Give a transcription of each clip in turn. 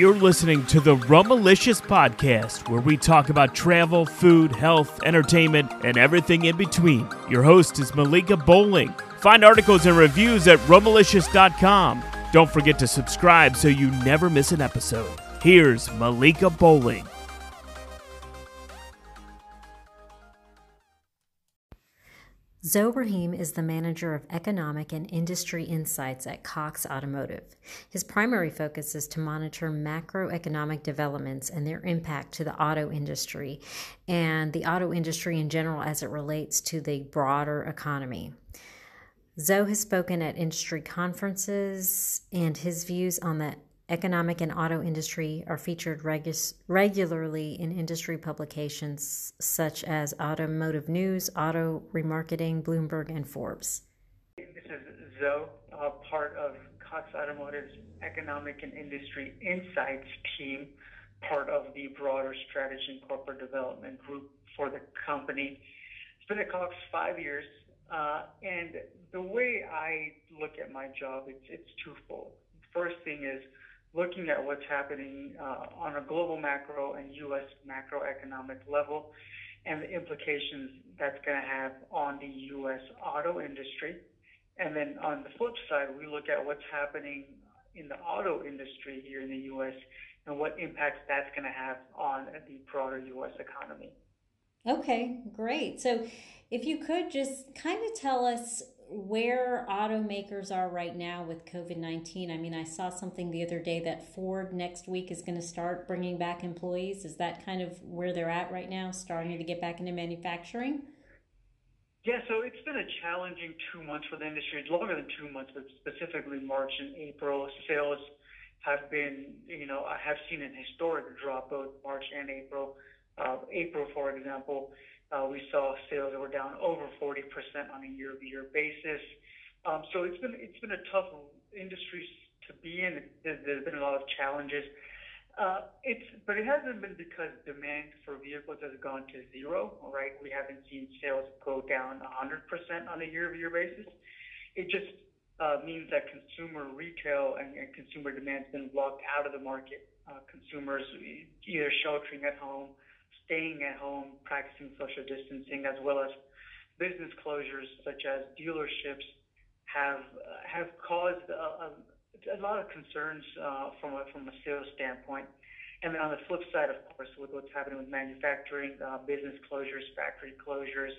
You're listening to the Roamilicious podcast, where we talk about travel, food, health, entertainment, and everything in between. Your host is Malika Bowling. Find articles and reviews at roamilicious.com. Don't forget to subscribe so you never miss an episode. Here's Malika Bowling. Zo Rahim is the manager of economic and industry insights at Cox Automotive. His primary focus is to monitor macroeconomic developments and their impact to the auto industry and the auto industry in general as it relates to the broader economy. Zo has spoken at industry conferences, and his views on the economic and auto industry are featured regu- regularly in industry publications such as Automotive News, Auto Remarketing, Bloomberg, and Forbes. This is Zo, part of Cox Automotive's Economic and Industry Insights team, part of the broader strategy and corporate development group for the company. It's been at Cox five years, uh, and the way I look at my job, it's, it's twofold. First thing is looking at what's happening uh, on a global macro and U.S. macroeconomic level and the implications that's going to have on the U.S. auto industry. And then on the flip side, we look at what's happening in the auto industry here in the U.S. and what impacts that's going to have on the broader U.S. economy. Okay, great. So if you could just kind of tell us where automakers are right now with COVID 19. I mean, I saw something the other day that Ford next week is going to start bringing back employees. Is that kind of where they're at right now, starting to get back into manufacturing? Yeah, so it's been a challenging two months for the industry. Longer than two months, but specifically March and April. Sales have been, you know, I have seen an historic drop both March and April. April, for example, uh, we saw sales that were down over 40% on a year-over-year basis. Um, so it's been it's been a tough industry to be in. There's been a lot of challenges. Uh, it's but it hasn't been because demand for vehicles has gone to zero, right? We haven't seen sales go down 100% on a year-over-year basis. It just uh, means that consumer retail and, consumer demand has been blocked out of the market. Consumers either sheltering at home, staying at home, practicing social distancing, as well as business closures such as dealerships have have caused a, a, a lot of concerns uh, from a from a sales standpoint. And then on the flip side, of course, with what's happening with manufacturing, uh, business closures, factory closures,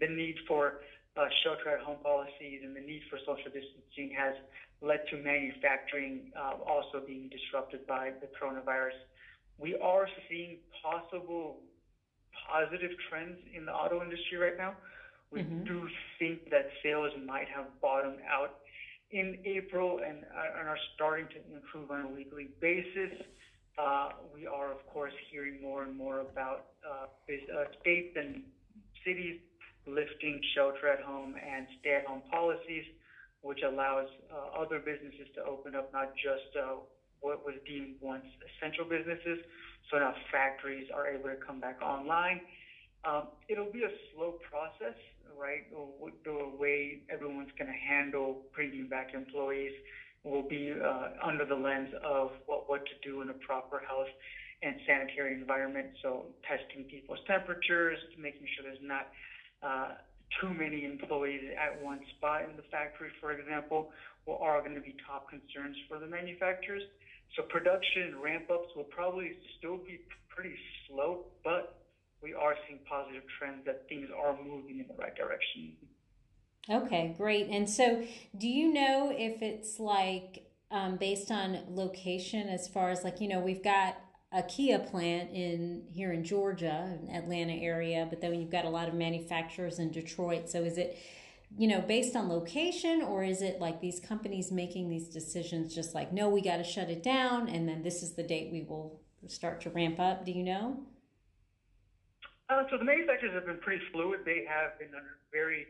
the need for uh, shelter-at-home policies and the need for social distancing has led to manufacturing uh, also being disrupted by the coronavirus. We are seeing possible positive trends in the auto industry right now. We mm-hmm. do think that sales might have bottomed out in April and, uh, and are starting to improve on a weekly basis. Uh, we are, of course, hearing more and more about uh, uh, states and cities lifting shelter at home and stay at home policies, which allows uh, other businesses to open up, not just uh, what was deemed once essential businesses, so now factories are able to come back online. Um, it'll be a slow process, right? The way everyone's going to handle bringing back employees will be uh, under the lens of what, what to do in a proper health and sanitary environment. So testing people's temperatures, making sure there's not uh, too many employees at one spot in the factory, for example, will are going to be top concerns for the manufacturers. So production ramp-ups will probably still be pretty slow, but we are seeing positive trends that things are moving in the right direction. Okay, great. And so, do you know if it's like um, based on location, as far as like you know, we've got a Kia plant in here in Georgia, Atlanta area, but then you've got a lot of manufacturers in Detroit. So, is it you know, based on location, or is it like these companies making these decisions just like, no, we got to shut it down, and then this is the date we will start to ramp up? Do you know? Uh, so the manufacturers have been pretty fluid. They have been under, very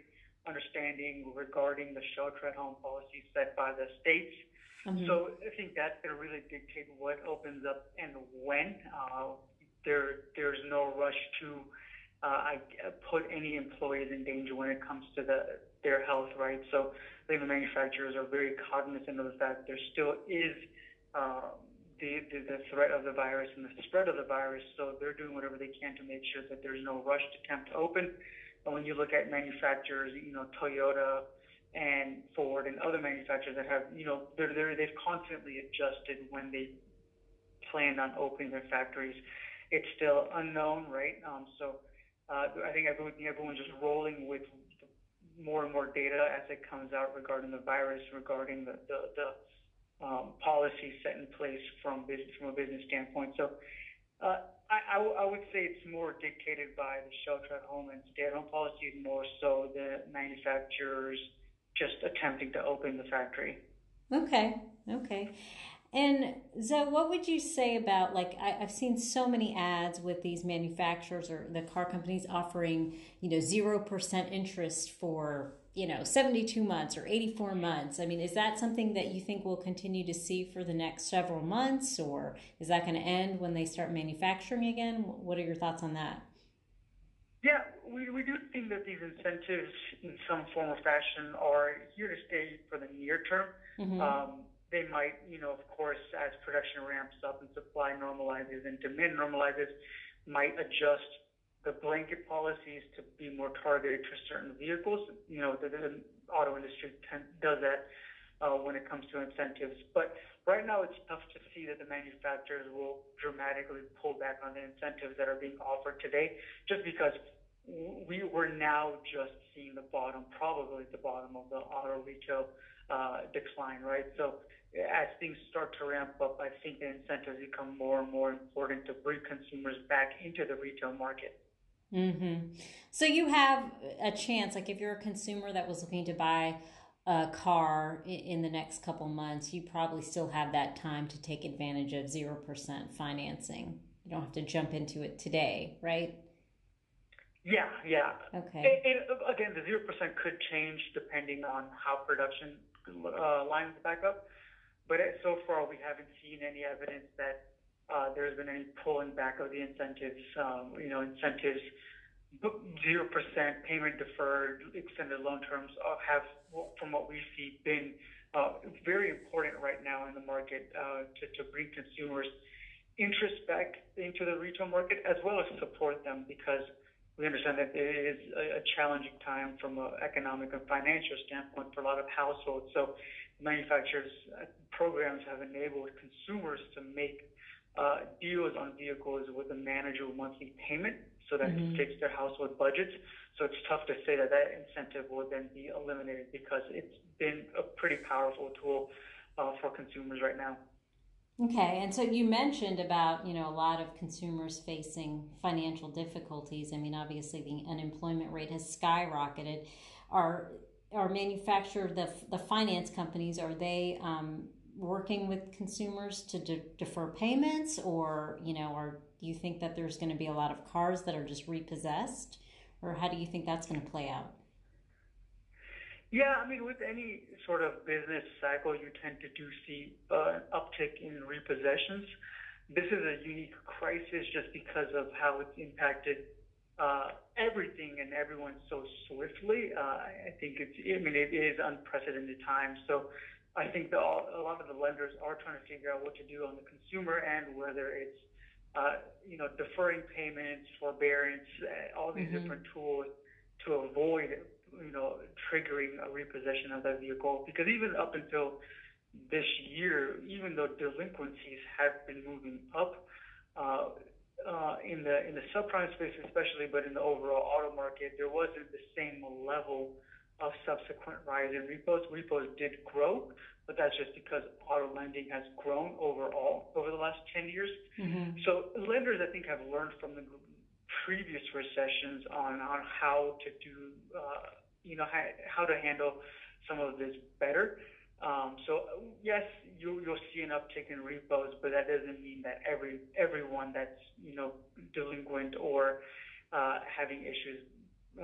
understanding regarding the shelter-at-home policies set by the states. Mm-hmm. So I think that's going to really dictate what opens up and when. Uh, there, there's no rush to uh, I put any employees in danger when it comes to the their health, right? So the manufacturers are very cognizant of the fact there still is uh, the, the, the threat of the virus and the spread of the virus. So they're doing whatever they can to make sure that there's no rush to attempt to open. And when you look at manufacturers, you know, Toyota and Ford and other manufacturers that have, you know, they're, they're, they've constantly adjusted when they planned on opening their factories. It's still unknown, right? Um, so uh, I think everyone, everyone's just rolling with more and more data as it comes out regarding the virus, regarding the, the, the um, policies set in place from business, from a business standpoint. So uh, I, I, I would say it's more dictated by the shelter at home and stay at home policies more so the manufacturers just attempting to open the factory. Okay, okay. And Zo, what would you say about like I, have seen so many ads with these manufacturers or the car companies offering, you know, zero percent interest for you know 72 months or 84 months. I mean is that something that you think we'll continue to see for the next several months or is that going to end when they start manufacturing again? What are your thoughts on that? Yeah we, we do think that these incentives in some form or fashion are here to stay for the near term. Mm-hmm. um, they might you know of course as production ramps up and supply normalizes and demand normalizes might adjust the blanket policies to be more targeted to certain vehicles. You know, the, the auto industry ten, does that uh, when it comes to incentives. But right now, it's tough to see that the manufacturers will dramatically pull back on the incentives that are being offered today, just because we we're now just seeing the bottom, probably the bottom of the auto retail uh, decline, right? So as things start to ramp up, I think the incentives become more and more important to bring consumers back into the retail market. Mm-hmm. So you have a chance, like if you're a consumer that was looking to buy a car in the next couple months, you probably still have that time to take advantage of 0% financing. You don't have to jump into it today, right? Yeah, yeah. Okay. It, it, again, the 0% could change depending on how production uh, lines back up. But so far, we haven't seen any evidence that uh, there's been any pulling back of the incentives. Um, you know, incentives, zero percent payment deferred, extended loan terms uh, have, from what we see, been uh, very important right now in the market to, bring consumers interest back into the retail market as well as support them because we understand that it is a, a challenging time from an economic and financial standpoint for a lot of households. So manufacturers uh, programs have enabled consumers to make uh, deals on vehicles with a manageable monthly payment so that mm-hmm. it fits their household budgets. So it's tough to say that that incentive will then be eliminated because it's been a pretty powerful tool uh, for consumers right now. Okay, and so you mentioned about you know a lot of consumers facing financial difficulties. I mean, obviously the unemployment rate has skyrocketed. Are are manufacturer the the finance companies are they um, working with consumers to de- defer payments? Or you know or do you think that there's going to be a lot of cars that are just repossessed? Or how do you think that's going to play out? Yeah i mean with any sort of business cycle you tend to do see uh, an uptick in repossessions. This is a unique crisis just because of how it's impacted uh, everything and everyone so swiftly. Uh, I think it's, I mean, it is unprecedented times. So I think the, a lot of the lenders are trying to figure out what to do on the consumer end, whether it's uh, you know deferring payments, forbearance, uh, all these mm-hmm. different tools to avoid you know triggering a repossession of that vehicle. Because even up until this year, even though delinquencies have been moving up. Uh, in the subprime space, especially, but in the overall auto market, there wasn't the same level of subsequent rise in repos. Repos did grow, but that's just because auto lending has grown overall over the last 10 years. Mm-hmm. So lenders, I think, have learned from the previous recessions on, on how to do, uh, you know, how, how to handle some of this better. Um, so yes, you, you'll see an uptick in repos, but that doesn't mean that every everyone that's you know delinquent or uh, having issues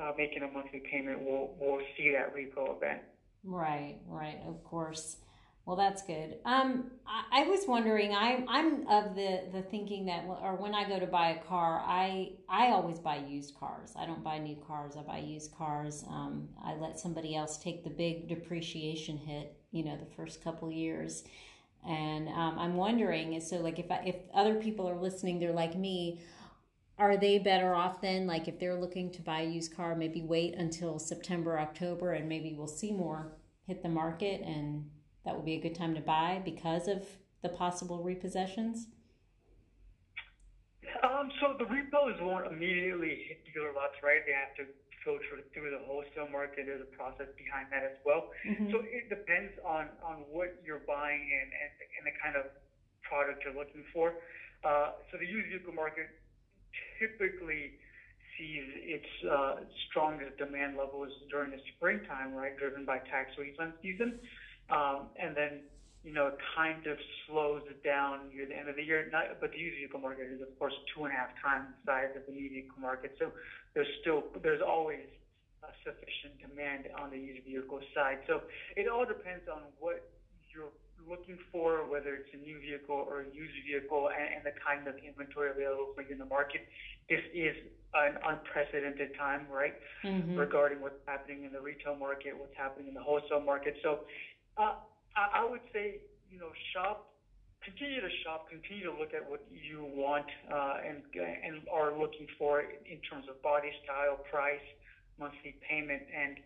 uh, making a monthly payment will will see that repo event. Right, right, of course. Well, that's good. Um, I, I, was wondering. I'm I'm of the the thinking that, or when I go to buy a car, I I always buy used cars. I don't buy new cars. I buy used cars. Um, I let somebody else take the big depreciation hit. You know, the first couple years. And um, I'm wondering, so like if I, if other people are listening, they're like me. Are they better off then? Like if they're looking to buy a used car, maybe wait until September, October, and maybe we'll see more hit the market, and that would be a good time to buy because of the possible repossessions. Um, so the repos won't immediately hit dealer lots, right? They have to filter through the wholesale market. There's a process behind that as well. Mm-hmm. So it depends on, on what you're buying and, and, and the kind of product you're looking for. Uh, so the used vehicle market typically sees its uh, strongest demand levels during the springtime, right, driven by tax refund season. Um, and then you know, it kind of slows it down near the end of the year. Not, but the used vehicle market is, of course, two and a half times the size of the new vehicle market. So there's still, there's always uh, sufficient demand on the used vehicle side. So it all depends on what you're looking for, whether it's a new vehicle or a used vehicle, and, and the kind of inventory available for you in the market. This is an unprecedented time, right? Mm-hmm. Regarding what's happening in the retail market, what's happening in the wholesale market. So, uh, I, I would say, you know, shop, continue to shop, continue to look at what you want uh, and and are looking for in terms of body style, price, monthly payment, and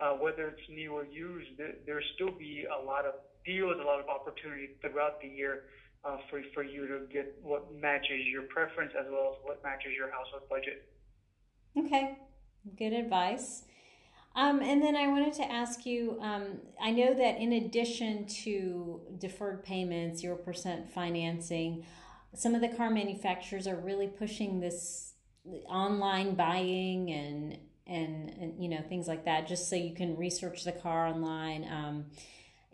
uh, whether it's new or used, there, there still be a lot of deals, a lot of opportunity throughout the year uh, for for you to get what matches your preference as well as what matches your household budget. Okay, good advice. Um, and then I wanted to ask you um, I know that in addition to deferred payments, 0% financing, some of the car manufacturers are really pushing this online buying and, and, and you know, things like that, just so you can research the car online. Um,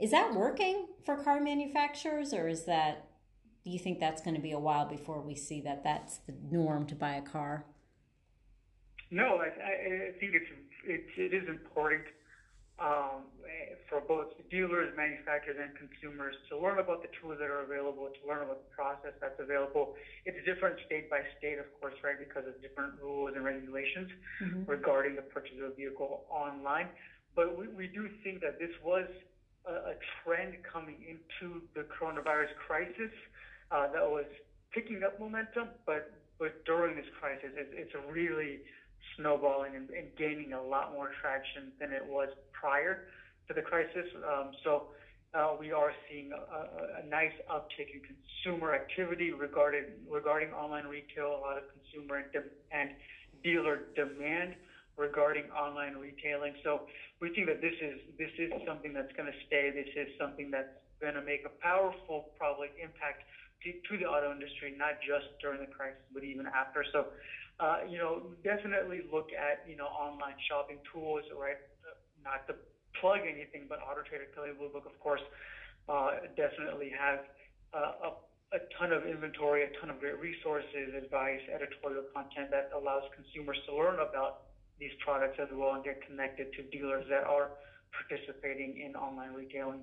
is that working for car manufacturers, or is that, do you think that's going to be a while before we see that that's the norm to buy a car? No, I, I think it's it, it is important um, for both dealers, manufacturers, and consumers to learn about the tools that are available, to learn about the process that's available. It's different state by state, of course, right, because of different rules and regulations mm-hmm. regarding the purchase of a vehicle online. But we, we do think that this was a, a trend coming into the coronavirus crisis uh, that was picking up momentum, but but during this crisis, it, it's a really snowballing and, and gaining a lot more traction than it was prior to the crisis. Um, so uh, we are seeing a, a, nice uptick in consumer activity regarding regarding online retail. A lot of consumer and, de- and dealer demand regarding online retailing. So we think that this is this is something that's going to stay. This is something that's going to make a powerful, probably impact to, to the auto industry, not just during the crisis, but even after. So uh, you know, definitely look at, you know, online shopping tools, right? Not to plug anything, but Auto Trader Kelley Blue Book, of course, uh, definitely have uh, a, a ton of inventory, a ton of great resources, advice, editorial content that allows consumers to learn about these products as well and get connected to dealers that are participating in online retailing.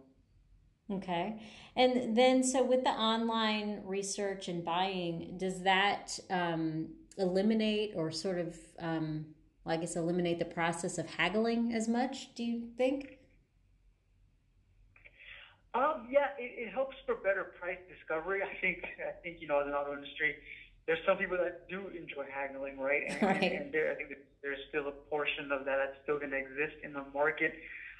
Okay. And then, so with the online research and buying, does that um, eliminate or sort of, um, well, I guess, eliminate the process of haggling as much, do you think? Um, yeah, it, it helps for better price discovery. I think, I think, you know, in the auto industry, there's some people that do enjoy haggling, right? And, right. and, there, I think there's still a portion of that that's still going to exist in the market.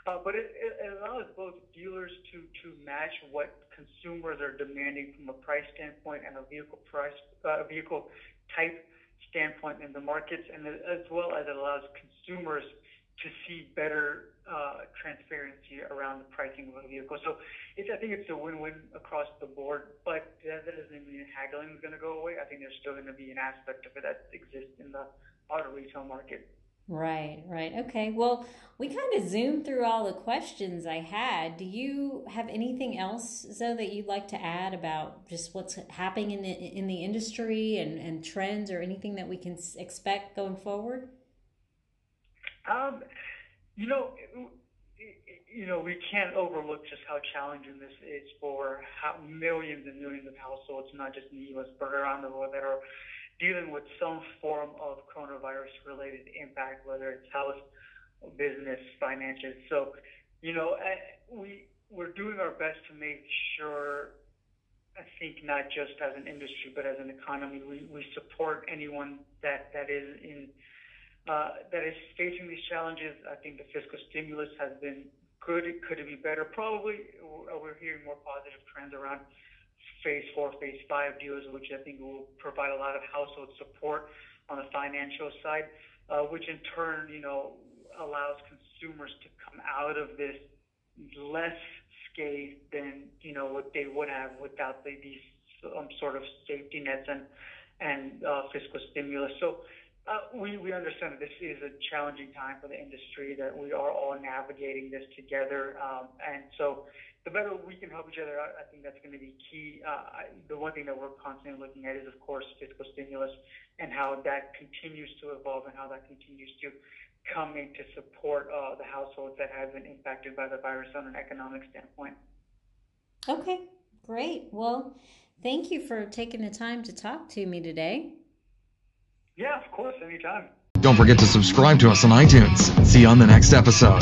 Uh, but it, it allows both dealers to, to match what consumers are demanding from a price standpoint and a vehicle price, uh, vehicle type standpoint in the markets, and as well as it allows consumers to see better uh, transparency around the pricing of a vehicle. So it's, I think it's a win-win across the board, but that doesn't mean haggling is going to go away. I think there's still going to be an aspect of it that exists in the auto retail market. Right, right. Okay. Well, we kind of zoomed through all the questions I had. Do you have anything else, Zo, that you'd like to add about just what's happening in the in the industry and, and trends, or anything that we can expect going forward? Um, you know, you know, we can't overlook just how challenging this is for how millions and millions of households, not just in the U.S. but around the world, that are dealing with some form of coronavirus related impact, whether it's health, business, finances. So, you know, we we're doing our best to make sure. I think not just as an industry, but as an economy, we, we support anyone that that is in uh, that is facing these challenges. I think the fiscal stimulus has been good. Could it be better? Probably. We're hearing more positive trends around phase four, phase five deals, which I think will provide a lot of household support on the financial side, uh, which in turn, you know, allows consumers to come out of this less scathed than you know what they would have without the, these um, sort of safety nets and and uh, fiscal stimulus. So uh, we we understand that this is a challenging time for the industry that we are all navigating this together, um, and so the better we can help each other out, I think that's going to be key. Uh, I, the one thing that we're constantly looking at is, of course, fiscal stimulus and how that continues to evolve and how that continues to come in to support uh, the households that have been impacted by the virus on an economic standpoint. Okay, great. Well, thank you for taking the time to talk to me today. Yeah, of course, anytime. Don't forget to subscribe to us on iTunes. See you on the next episode.